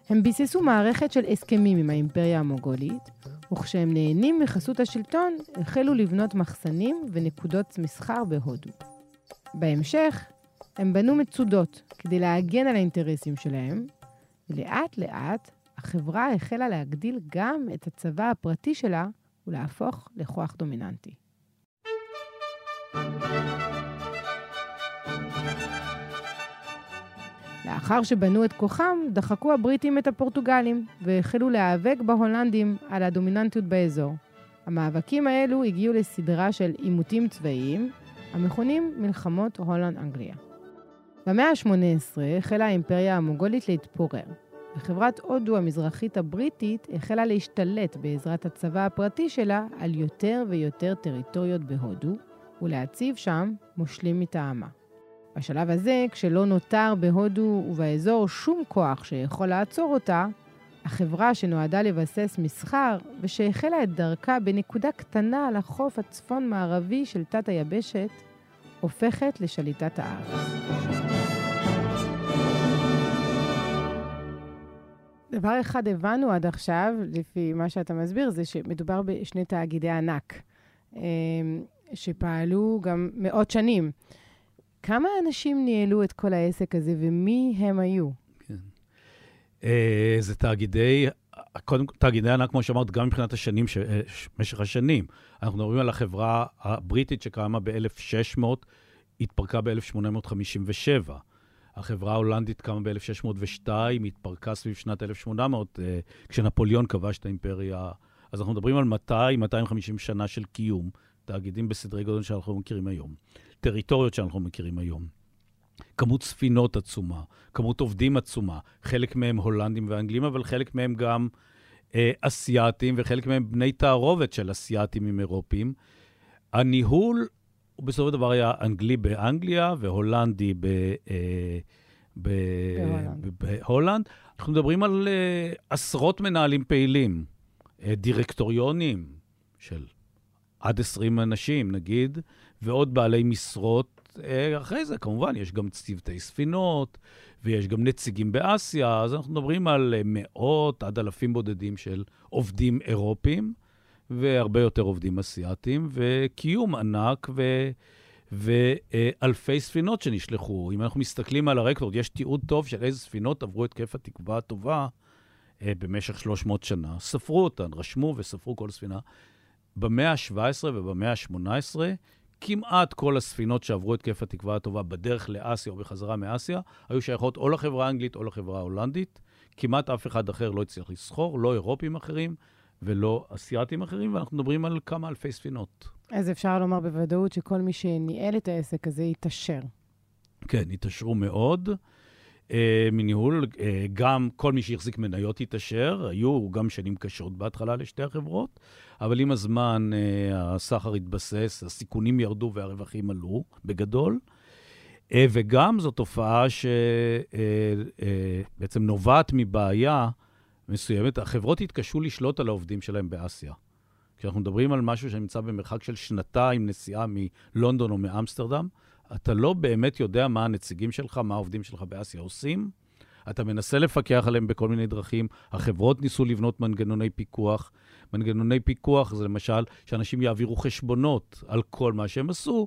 הם ביססו מערכת של הסכמים עם האימפריה המוגולית, וכשהם נהנים מחסות השלטון, החלו לבנות מחסנים ונקודות מסחר בהודו. בהמשך, הם בנו מצודות כדי להגן על האינטרסים שלהם, ולאט לאט החברה החלה להגדיל גם את הצבא הפרטי שלה ולהפוך לכוח דומיננטי. לאחר שבנו את כוחם, דחקו הבריטים את הפורטוגלים, והחלו להיאבק בהולנדים על הדומיננטיות באזור. המאבקים האלו הגיעו לסדרה של עימותים צבאיים, המכונים מלחמות הולנד-אנגליה. במאה ה-18 החלה האימפריה המוגולית להתפורר, וחברת הודו המזרחית הבריטית החלה להשתלט בעזרת הצבא הפרטי שלה על יותר ויותר טריטוריות בהודו, ולהציב שם מושלים מטעמה. בשלב הזה, כשלא נותר בהודו ובאזור שום כוח שיכול לעצור אותה, החברה שנועדה לבסס מסחר ושהחלה את דרכה בנקודה קטנה על החוף הצפון-מערבי של תת-היבשת, הופכת לשליטת הארץ. דבר אחד הבנו עד עכשיו, לפי מה שאתה מסביר, זה שמדובר בשני תאגידי ענק, אה, שפעלו גם מאות שנים. כמה אנשים ניהלו את כל העסק הזה ומי הם היו? כן. Uh, זה תאגידי, קודם כל, תאגידי ענק, כמו שאמרת, גם מבחינת השנים, ש, אה, משך השנים. אנחנו מדברים על החברה הבריטית שקמה ב-1600, התפרקה ב-1857. החברה ההולנדית קמה ב-1602, התפרקה סביב שנת 1800, uh, אה, כשנפוליאון כבש את האימפריה. אז אנחנו מדברים על 200-250 שנה של קיום, תאגידים בסדרי גודל שאנחנו מכירים היום. טריטוריות שאנחנו מכירים היום. כמות ספינות עצומה, כמות עובדים עצומה, חלק מהם הולנדים ואנגלים, אבל חלק מהם גם אה, אסייתים, וחלק מהם בני תערובת של אסייתים עם אירופים. הניהול, בסופו של דבר היה אנגלי באנגליה והולנדי ב, אה, ב, בהולנד. בהולנד. אנחנו מדברים על אה, עשרות מנהלים פעילים, אה, דירקטוריונים של עד 20 אנשים, נגיד, ועוד בעלי משרות. אה, אחרי זה, כמובן, יש גם צוותי ספינות, ויש גם נציגים באסיה, אז אנחנו מדברים על אה, מאות עד אלפים בודדים של עובדים אירופים, והרבה יותר עובדים אסיאתיים, וקיום ענק ו... ואלפי ספינות שנשלחו. אם אנחנו מסתכלים על הרקורד, יש תיעוד טוב של איזה ספינות עברו את כיף התקווה הטובה אה, במשך 300 שנה. ספרו אותן, רשמו וספרו כל ספינה. במאה ה-17 ובמאה ה-18, כמעט כל הספינות שעברו את כיף התקווה הטובה בדרך לאסיה או בחזרה מאסיה, היו שייכות או לחברה האנגלית או לחברה ההולנדית. כמעט אף אחד אחר לא הצליח לסחור, לא אירופים אחרים ולא אסיאתים אחרים, ואנחנו מדברים על כמה אלפי ספינות. אז אפשר לומר בוודאות שכל מי שניהל את העסק הזה התעשר. כן, התעשרו מאוד. אה, מניהול, אה, גם כל מי שהחזיק מניות התעשר, היו גם שנים קשות בהתחלה לשתי החברות, אבל עם הזמן אה, הסחר התבסס, הסיכונים ירדו והרווחים עלו, בגדול. אה, וגם זו תופעה שבעצם אה, נובעת מבעיה מסוימת. החברות התקשו לשלוט על העובדים שלהם באסיה. כשאנחנו מדברים על משהו שנמצא במרחק של שנתיים נסיעה מלונדון או מאמסטרדם, אתה לא באמת יודע מה הנציגים שלך, מה העובדים שלך באסיה עושים. אתה מנסה לפקח עליהם בכל מיני דרכים. החברות ניסו לבנות מנגנוני פיקוח. מנגנוני פיקוח זה למשל שאנשים יעבירו חשבונות על כל מה שהם עשו,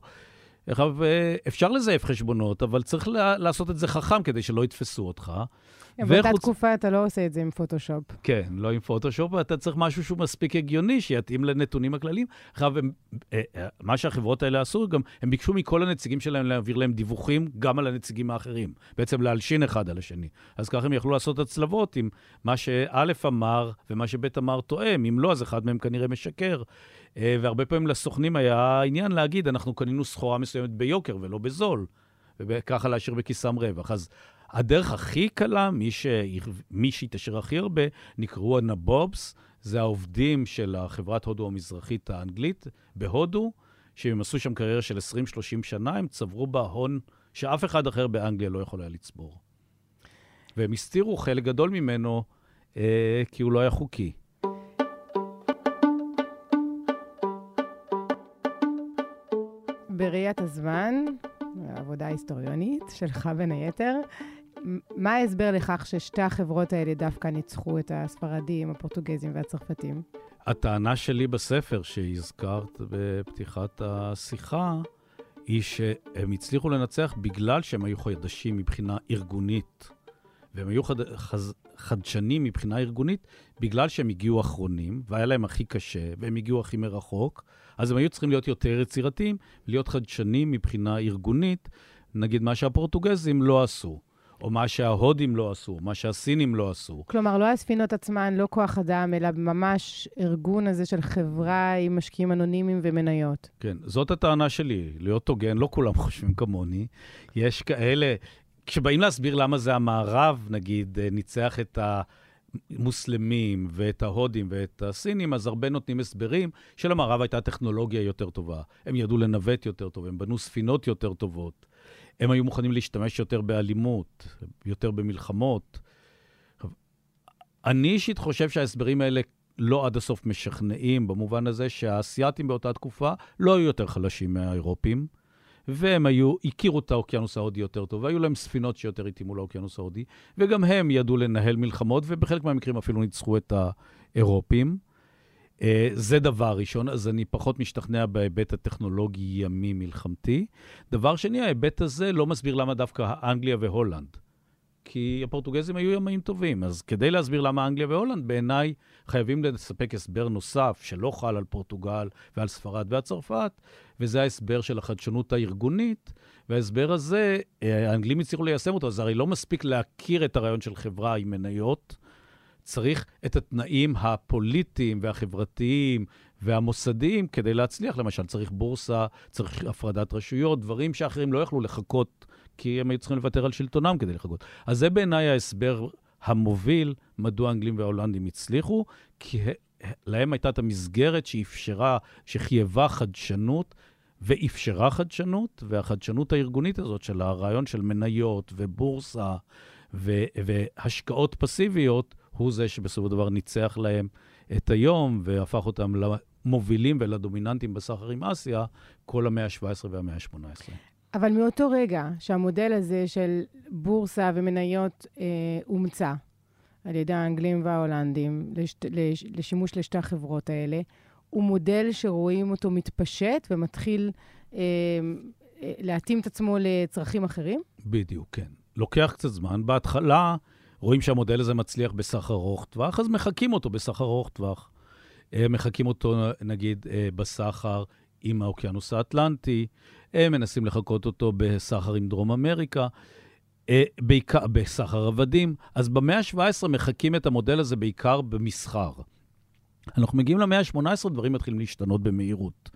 אפשר לזייף חשבונות, אבל צריך לעשות את זה חכם כדי שלא יתפסו אותך. באותה וחוץ... תקופה אתה לא עושה את זה עם פוטושופ. כן, לא עם פוטושופ, אתה צריך משהו שהוא מספיק הגיוני, שיתאים לנתונים הכלליים. עכשיו, אה, אה, מה שהחברות האלה עשו, גם הם ביקשו מכל הנציגים שלהם להעביר להם דיווחים גם על הנציגים האחרים. בעצם להלשין אחד על השני. אז ככה הם יכלו לעשות הצלבות עם מה שא' אמר ומה שב' אמר תואם. אם לא, אז אחד מהם כנראה משקר. אה, והרבה פעמים לסוכנים היה עניין להגיד, אנחנו קנינו סחורה מסוימת ביוקר ולא בזול, וככה להשאיר בכיסם רווח. אז הדרך הכי קלה, מי, ש... מי שהתעשר הכי הרבה, נקראו הנבובס, זה העובדים של החברת הודו המזרחית האנגלית בהודו, שהם עשו שם קריירה של 20-30 שנה, הם צברו בה הון שאף אחד אחר באנגליה לא יכול היה לצבור. והם הסתירו חלק גדול ממנו אה, כי הוא לא היה חוקי. בראיית הזמן, העבודה ההיסטוריונית שלך בין היתר, מה ההסבר לכך ששתי החברות האלה דווקא ניצחו את הספרדים, הפורטוגזים והצרפתים? הטענה שלי בספר שהזכרת בפתיחת השיחה, היא שהם הצליחו לנצח בגלל שהם היו חדשים מבחינה ארגונית. והם היו חד... חז... חדשנים מבחינה ארגונית בגלל שהם הגיעו אחרונים, והיה להם הכי קשה, והם הגיעו הכי מרחוק, אז הם היו צריכים להיות יותר יצירתיים, להיות חדשנים מבחינה ארגונית, נגיד מה שהפורטוגזים לא עשו. או מה שההודים לא עשו, מה שהסינים לא עשו. כלומר, לא הספינות עצמן, לא כוח אדם, אלא ממש ארגון הזה של חברה עם משקיעים אנונימיים ומניות. כן, זאת הטענה שלי, להיות הוגן, לא כולם חושבים כמוני. יש כאלה, כשבאים להסביר למה זה המערב, נגיד, אה, ניצח את. המוסלמים ואת ההודים ואת הסינים, אז הרבה נותנים הסברים שלמערב הייתה טכנולוגיה יותר טובה. הם ידעו לנווט יותר טוב, הם בנו ספינות יותר טובות. הם היו מוכנים להשתמש יותר באלימות, יותר במלחמות. אני אישית חושב שההסברים האלה לא עד הסוף משכנעים, במובן הזה שהאסייתים באותה תקופה לא היו יותר חלשים מהאירופים, והם היו, הכירו את האוקיינוס ההודי יותר טוב, והיו להם ספינות שיותר התאימו לאוקיינוס ההודי, וגם הם ידעו לנהל מלחמות, ובחלק מהמקרים אפילו ניצחו את האירופים. אה, זה דבר ראשון, אז אני פחות משתכנע בהיבט הטכנולוגי ימי מלחמתי. דבר שני, ההיבט הזה לא מסביר למה דווקא אנגליה והולנד. כי הפורטוגזים היו ימאים טובים, אז כדי להסביר למה אנגליה והולנד, בעיניי חייבים לספק הסבר נוסף שלא חל על פורטוגל ועל ספרד ועל צרפת, וזה ההסבר של החדשנות הארגונית, וההסבר הזה, אה, האנגלים הצליחו ליישם אותו, אז הרי לא מספיק להכיר את הרעיון של חברה עם מניות, צריך את התנאים הפוליטיים והחברתיים והמוסדיים כדי להצליח. למשל, צריך בורסה, צריך הפרדת רשויות, דברים שאחרים לא יכלו לחכות, כי הם היו צריכים לוותר על שלטונם כדי לחכות. אז זה בעיניי ההסבר המוביל מדוע האנגלים וההולנדים הצליחו, כי להם הייתה את המסגרת שאפשרה, שחייבה חדשנות. ואפשרה חדשנות, והחדשנות הארגונית הזאת של הרעיון של מניות ובורסה ו- והשקעות פסיביות, הוא זה שבסופו של דבר ניצח להם את היום והפך אותם למובילים ולדומיננטים בסחר עם אסיה כל המאה ה-17 והמאה ה-18. אבל מאותו רגע שהמודל הזה של בורסה ומניות אה, אומצה על ידי האנגלים וההולנדים לש, לש, לשימוש לשתי החברות האלה, הוא מודל שרואים אותו מתפשט ומתחיל אה, אה, להתאים את עצמו לצרכים אחרים? בדיוק, כן. לוקח קצת זמן. בהתחלה רואים שהמודל הזה מצליח בסחר ארוך טווח, אז מחקים אותו בסחר ארוך טווח. אה, מחקים אותו, נגיד, אה, בסחר עם האוקיינוס האטלנטי, הם מנסים לחקות אותו בסחר עם דרום אמריקה, אה, בעיקר בסחר עבדים. אז במאה ה-17 מחקים את המודל הזה בעיקר במסחר. אנחנו מגיעים למאה ה-18, דברים מתחילים להשתנות במהירות.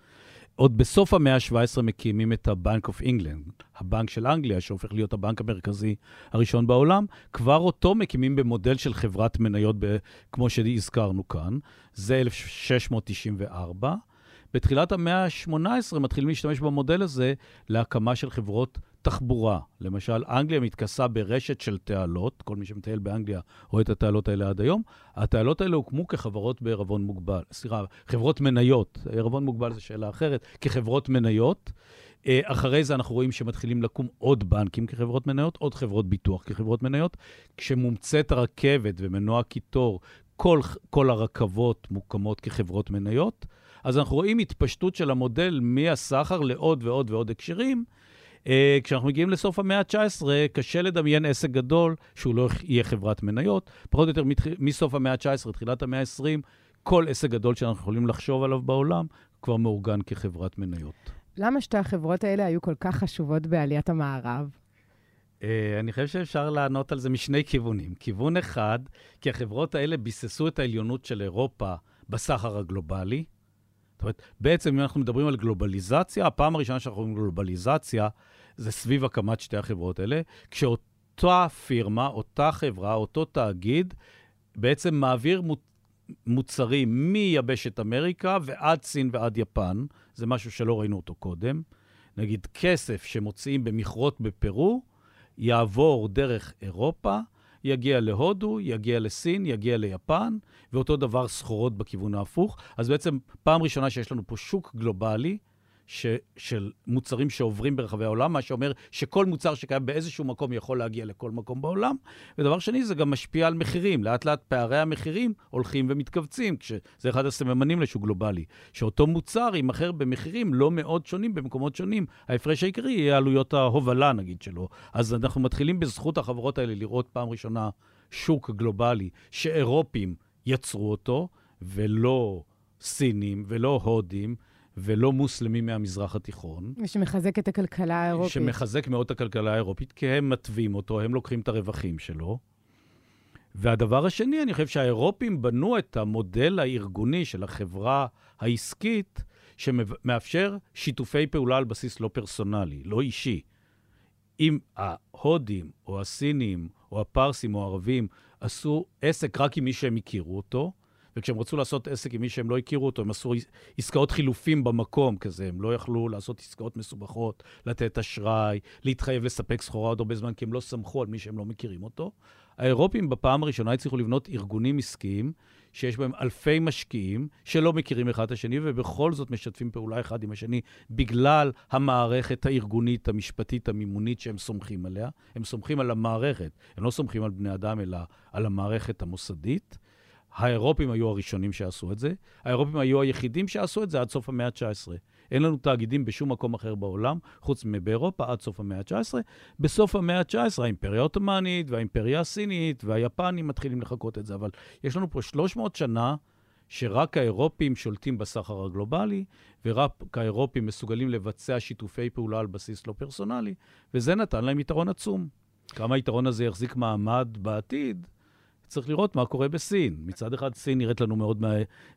עוד בסוף המאה ה-17 מקימים את ה-Bank of England, הבנק של אנגליה, שהופך להיות הבנק המרכזי הראשון בעולם. כבר אותו מקימים במודל של חברת מניות, ב- כמו שהזכרנו כאן. זה 1694. בתחילת המאה ה-18 מתחילים להשתמש במודל הזה להקמה של חברות תחבורה. למשל, אנגליה מתכסה ברשת של תעלות, כל מי שמטייל באנגליה רואה את התעלות האלה עד היום. התעלות האלה הוקמו כחברות בערבון מוגבל, סליחה, חברות מניות. ערבון מוגבל זו שאלה אחרת, כחברות מניות. אה, אחרי זה אנחנו רואים שמתחילים לקום עוד בנקים כחברות מניות, עוד חברות ביטוח כחברות מניות. כשמומצאת הרכבת ומנוע קיטור, כל, כל הרכבות מוקמות כחברות מניות. אז אנחנו רואים התפשטות של המודל מהסחר לעוד ועוד ועוד הקשרים. Uh, כשאנחנו מגיעים לסוף המאה ה-19, קשה לדמיין עסק גדול שהוא לא יהיה חברת מניות. פחות או יותר מסוף המאה ה-19, תחילת המאה ה-20, כל עסק גדול שאנחנו יכולים לחשוב עליו בעולם כבר מאורגן כחברת מניות. למה שתי החברות האלה היו כל כך חשובות בעליית המערב? Uh, אני חושב שאפשר לענות על זה משני כיוונים. כיוון אחד, כי החברות האלה ביססו את העליונות של אירופה בסחר הגלובלי. אומרת, בעצם אם אנחנו מדברים על גלובליזציה, הפעם הראשונה שאנחנו רואים גלובליזציה זה סביב הקמת שתי החברות האלה, כשאותה פירמה, אותה חברה, אותו תאגיד, בעצם מעביר מוצרים מיבשת אמריקה ועד סין ועד יפן. זה משהו שלא ראינו אותו קודם. נגיד, כסף שמוציאים במכרות בפרו, יעבור דרך אירופה, יגיע להודו, יגיע לסין, יגיע ליפן, ואותו דבר סחורות בכיוון ההפוך. אז בעצם פעם ראשונה שיש לנו פה שוק גלובלי, ש, של מוצרים שעוברים ברחבי העולם, מה שאומר שכל מוצר שקיים באיזשהו מקום יכול להגיע לכל מקום בעולם. ודבר שני, זה גם משפיע על מחירים. לאט לאט פערי המחירים הולכים ומתכווצים, כשזה אחד הסממנים לשוק גלובלי. שאותו מוצר יימכר במחירים לא מאוד שונים במקומות שונים. ההפרש העיקרי יהיה עלויות ההובלה, נגיד, שלו. אז אנחנו מתחילים בזכות החברות האלה לראות פעם ראשונה שוק גלובלי שאירופים יצרו אותו, ולא סינים ולא הודים. ולא מוסלמים מהמזרח התיכון. ושמחזק את הכלכלה האירופית. שמחזק מאוד את הכלכלה האירופית, כי הם מתווים אותו, הם לוקחים את הרווחים שלו. והדבר השני, אני חושב שהאירופים בנו את המודל הארגוני של החברה העסקית, שמאפשר שיתופי פעולה על בסיס לא פרסונלי, לא אישי. אם ההודים, או הסינים, או הפרסים, או הערבים, עשו עסק רק עם מי שהם הכירו אותו, וכשהם רצו לעשות עסק עם מי שהם לא הכירו אותו, הם עשו עסקאות חילופים במקום כזה, הם לא יכלו לעשות עסקאות מסובכות, לתת אשראי, להתחייב לספק סחורה עוד הרבה זמן, כי הם לא סמכו על מי שהם לא מכירים אותו. האירופים בפעם הראשונה הצליחו לבנות ארגונים עסקיים שיש בהם אלפי משקיעים שלא מכירים אחד את השני, ובכל זאת משתפים פעולה אחד עם השני בגלל המערכת הארגונית, המשפטית, המימונית שהם סומכים עליה. הם סומכים על המערכת, הם לא סומכים על בני אדם, אלא על המערכת המוסדית. האירופים היו הראשונים שעשו את זה. האירופים היו היחידים שעשו את זה עד סוף המאה ה-19. אין לנו תאגידים בשום מקום אחר בעולם, חוץ מבאירופה, עד סוף המאה ה-19. בסוף המאה ה-19 האימפריה העות'מאנית והאימפריה הסינית והיפנים מתחילים לחקות את זה, אבל יש לנו פה 300 שנה שרק האירופים שולטים בסחר הגלובלי, ורק האירופים מסוגלים לבצע שיתופי פעולה על בסיס לא פרסונלי, וזה נתן להם יתרון עצום. כמה היתרון הזה יחזיק מעמד בעתיד, צריך לראות מה קורה בסין. מצד אחד, סין נראית לנו מאוד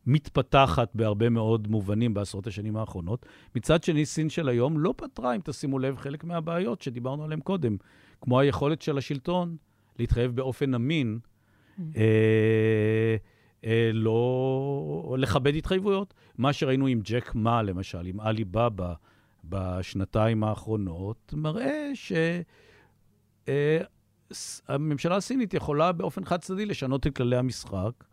מתפתחת בהרבה מאוד מובנים בעשרות השנים האחרונות. מצד שני, סין של היום לא פתרה, אם תשימו לב, חלק מהבעיות שדיברנו עליהן קודם, כמו היכולת של השלטון להתחייב באופן אמין, mm. אה, אה, לא לכבד התחייבויות. מה שראינו עם ג'ק מה, למשל, עם עלי בבא בשנתיים האחרונות, מראה ש... אה, הממשלה הסינית יכולה באופן חד-צדדי לשנות את כללי המשחק,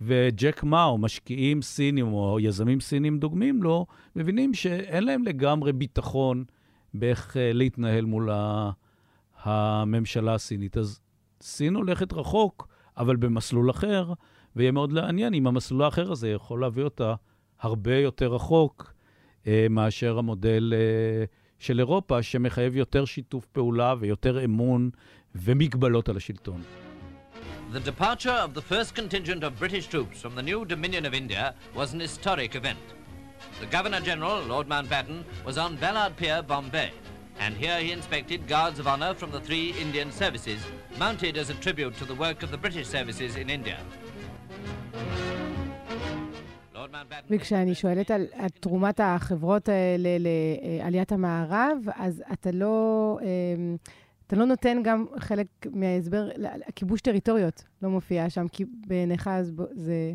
וג'ק מאו, משקיעים סינים או יזמים סינים דוגמים לו, מבינים שאין להם לגמרי ביטחון באיך uh, להתנהל מול הממשלה הסינית. אז סין הולכת רחוק, אבל במסלול אחר, ויהיה מאוד לעניין אם המסלול האחר הזה יכול להביא אותה הרבה יותר רחוק uh, מאשר המודל uh, של אירופה, שמחייב יותר שיתוף פעולה ויותר אמון ומגבלות על השלטון. The departure of the first contingent of British troops from the new Dominion of India was an historic event. The Governor General, Lord Mountbatten, was on Ballard Pier, Bombay, and here he inspected guards of honour from the three Indian services, mounted as a tribute to the work of the British services in India. וכשאני שואלת על, על תרומת החברות האלה לעליית המערב, אז אתה לא... אתה לא נותן גם חלק מההסבר, כיבוש טריטוריות לא מופיע שם, כי בעיניך זה,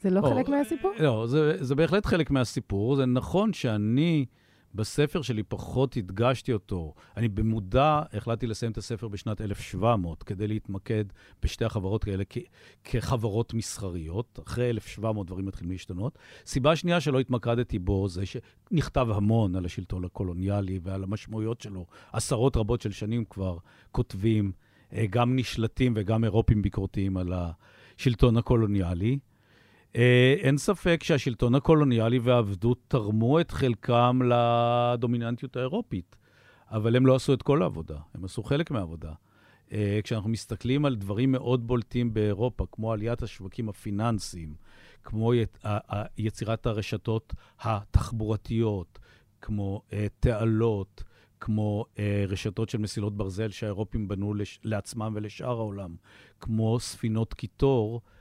זה לא או, חלק מהסיפור? לא, זה, זה בהחלט חלק מהסיפור. זה נכון שאני... בספר שלי פחות הדגשתי אותו. אני במודע החלטתי לסיים את הספר בשנת 1700 כדי להתמקד בשתי החברות האלה כ- כחברות מסחריות. אחרי 1700 דברים מתחילים להשתנות. סיבה שנייה שלא התמקדתי בו זה שנכתב המון על השלטון הקולוניאלי ועל המשמעויות שלו. עשרות רבות של שנים כבר כותבים, אה, גם נשלטים וגם אירופים ביקורתיים על השלטון הקולוניאלי. אה, אין ספק שהשלטון הקולוניאלי והעבדות תרמו את חלקם לדומיננטיות האירופית, אבל הם לא עשו את כל העבודה, הם עשו חלק מהעבודה. אה, כשאנחנו מסתכלים על דברים מאוד בולטים באירופה, כמו עליית השווקים הפיננסיים, כמו יצירת הרשתות התחבורתיות, כמו אה, תעלות, כמו רשתות של מסילות ברזל שהאירופים בנו לעצמם ולשאר העולם, כמו ספינות קיטור, אה,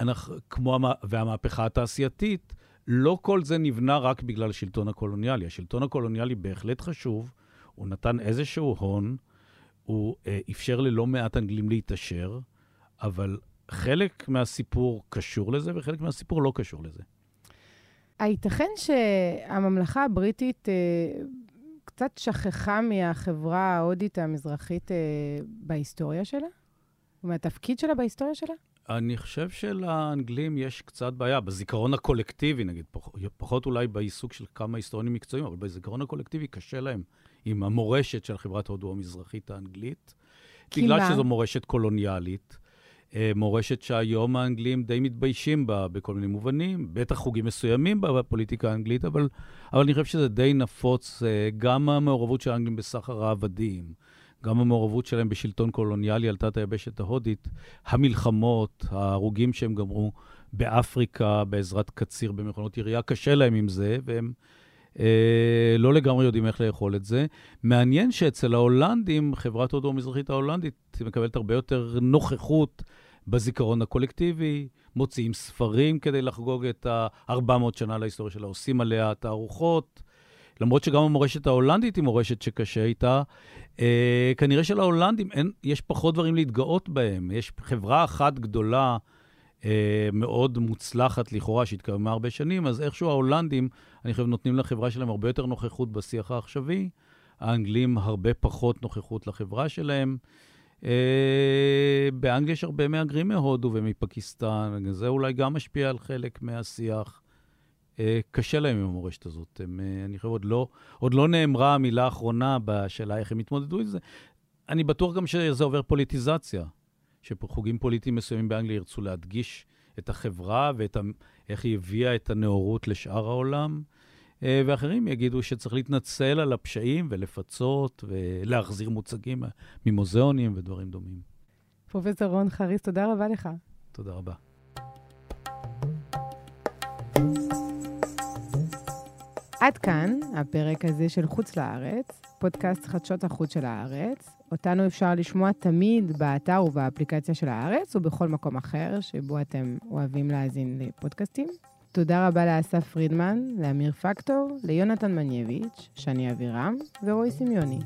אנחנו, כמו, והמהפכה התעשייתית, לא כל זה נבנה רק בגלל השלטון הקולוניאלי. השלטון הקולוניאלי בהחלט חשוב, הוא נתן איזשהו הון, הוא אה, אפשר ללא מעט אנגלים להתעשר, אבל חלק מהסיפור קשור לזה וחלק מהסיפור לא קשור לזה. הייתכן שהממלכה הבריטית אה, קצת שכחה מהחברה ההודית המזרחית אה, בהיסטוריה שלה? ומהתפקיד שלה בהיסטוריה שלה? אני חושב שלאנגלים יש קצת בעיה, בזיכרון הקולקטיבי, נגיד, פח, פחות אולי בעיסוק של כמה היסטוריונים מקצועיים, אבל בזיכרון הקולקטיבי קשה להם עם המורשת של חברת הודו המזרחית האנגלית. בגלל מה? שזו מורשת קולוניאלית, אה, מורשת שהיום האנגלים די מתביישים בה בכל מיני מובנים, בטח חוגים מסוימים בפוליטיקה האנגלית, אבל, אבל אני חושב שזה די נפוץ, אה, גם המעורבות של האנגלים בסחר העבדים. גם המעורבות שלהם בשלטון קולוניאלי על תת היבשת ההודית, המלחמות, ההרוגים שהם גמרו באפריקה בעזרת קציר במכונות ירייה, קשה להם עם זה, והם אה, לא לגמרי יודעים איך לאכול את זה. מעניין שאצל ההולנדים, חברת הודו המזרחית ההולנדית מקבלת הרבה יותר נוכחות בזיכרון הקולקטיבי, מוציאים ספרים כדי לחגוג את ה-400 שנה להיסטוריה שלה, עושים עליה תערוכות. למרות שגם המורשת ההולנדית היא מורשת שקשה איתה, אה, כנראה שלהולנדים אין, יש פחות דברים להתגאות בהם. יש חברה אחת גדולה, אה, מאוד מוצלחת לכאורה, שהתקיימה הרבה שנים, אז איכשהו ההולנדים, אני חושב, נותנים לחברה שלהם הרבה יותר נוכחות בשיח העכשווי. האנגלים, הרבה פחות נוכחות לחברה שלהם. אה, באנגליה יש הרבה מהגרים מהודו ומפקיסטן, זה אולי גם משפיע על חלק מהשיח. אה, קשה להם עם המורשת הזאת. הם, אה, אני חושב, עוד לא, עוד לא נאמרה המילה האחרונה בשאלה איך הם התמודדו עם זה. אני בטוח גם שזה עובר פוליטיזציה, שחוגים פוליטיים מסוימים באנגליה ירצו להדגיש את החברה ואיך היא הביאה את הנאורות לשאר העולם, אה, ואחרים יגידו שצריך להתנצל על הפשעים ולפצות ולהחזיר מוצגים ממוזיאונים ודברים דומים. פרופ' רון חריס, תודה רבה לך. תודה רבה. עד כאן הפרק הזה של חוץ לארץ, פודקאסט חדשות החוץ של הארץ. אותנו אפשר לשמוע תמיד באתר ובאפליקציה של הארץ, ובכל מקום אחר שבו אתם אוהבים להאזין לפודקאסטים. תודה רבה לאסף פרידמן, לאמיר פקטור, ליונתן מנייביץ', שני אבירם ורועי סמיוני.